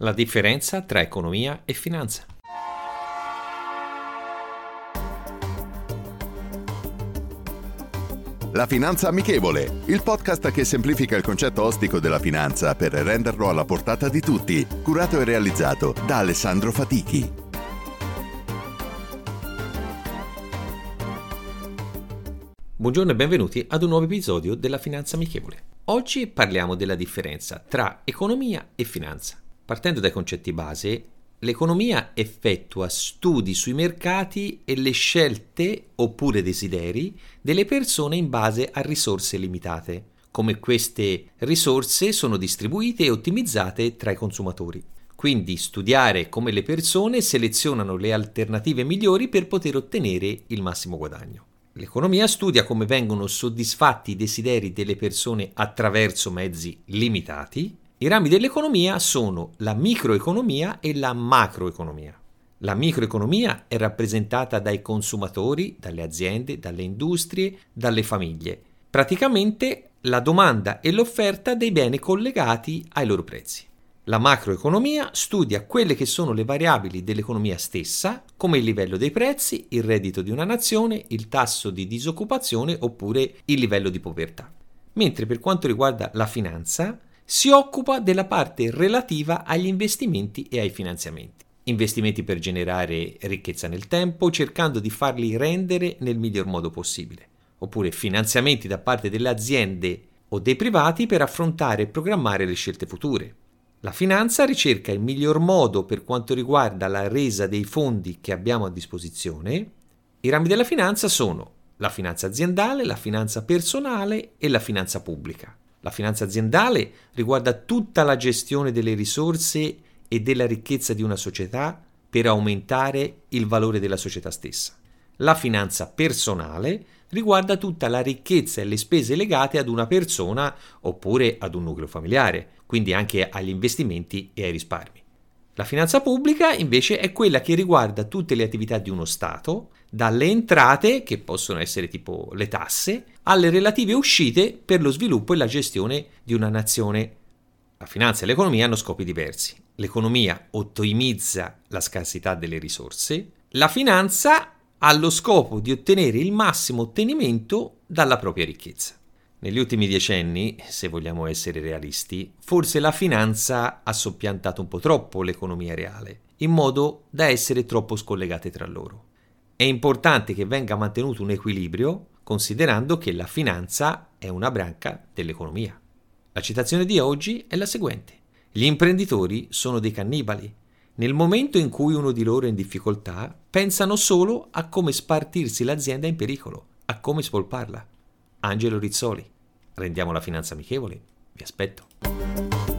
La differenza tra economia e finanza. La Finanza Amichevole, il podcast che semplifica il concetto ostico della finanza per renderlo alla portata di tutti, curato e realizzato da Alessandro Fatichi. Buongiorno e benvenuti ad un nuovo episodio della Finanza Amichevole. Oggi parliamo della differenza tra economia e finanza. Partendo dai concetti base, l'economia effettua studi sui mercati e le scelte oppure desideri delle persone in base a risorse limitate, come queste risorse sono distribuite e ottimizzate tra i consumatori. Quindi studiare come le persone selezionano le alternative migliori per poter ottenere il massimo guadagno. L'economia studia come vengono soddisfatti i desideri delle persone attraverso mezzi limitati i rami dell'economia sono la microeconomia e la macroeconomia. La microeconomia è rappresentata dai consumatori, dalle aziende, dalle industrie, dalle famiglie. Praticamente la domanda e l'offerta dei beni collegati ai loro prezzi. La macroeconomia studia quelle che sono le variabili dell'economia stessa, come il livello dei prezzi, il reddito di una nazione, il tasso di disoccupazione oppure il livello di povertà. Mentre per quanto riguarda la finanza, si occupa della parte relativa agli investimenti e ai finanziamenti. Investimenti per generare ricchezza nel tempo, cercando di farli rendere nel miglior modo possibile. Oppure finanziamenti da parte delle aziende o dei privati per affrontare e programmare le scelte future. La finanza ricerca il miglior modo per quanto riguarda la resa dei fondi che abbiamo a disposizione. I rami della finanza sono la finanza aziendale, la finanza personale e la finanza pubblica. La finanza aziendale riguarda tutta la gestione delle risorse e della ricchezza di una società per aumentare il valore della società stessa. La finanza personale riguarda tutta la ricchezza e le spese legate ad una persona oppure ad un nucleo familiare, quindi anche agli investimenti e ai risparmi. La finanza pubblica invece è quella che riguarda tutte le attività di uno Stato, dalle entrate, che possono essere tipo le tasse, alle relative uscite per lo sviluppo e la gestione di una nazione. La finanza e l'economia hanno scopi diversi. L'economia ottimizza la scarsità delle risorse, la finanza ha lo scopo di ottenere il massimo ottenimento dalla propria ricchezza. Negli ultimi decenni, se vogliamo essere realisti, forse la finanza ha soppiantato un po' troppo l'economia reale, in modo da essere troppo scollegate tra loro. È importante che venga mantenuto un equilibrio considerando che la finanza è una branca dell'economia. La citazione di oggi è la seguente. Gli imprenditori sono dei cannibali. Nel momento in cui uno di loro è in difficoltà, pensano solo a come spartirsi l'azienda in pericolo, a come spolparla. Angelo Rizzoli. Rendiamo la finanza amichevole. Vi aspetto.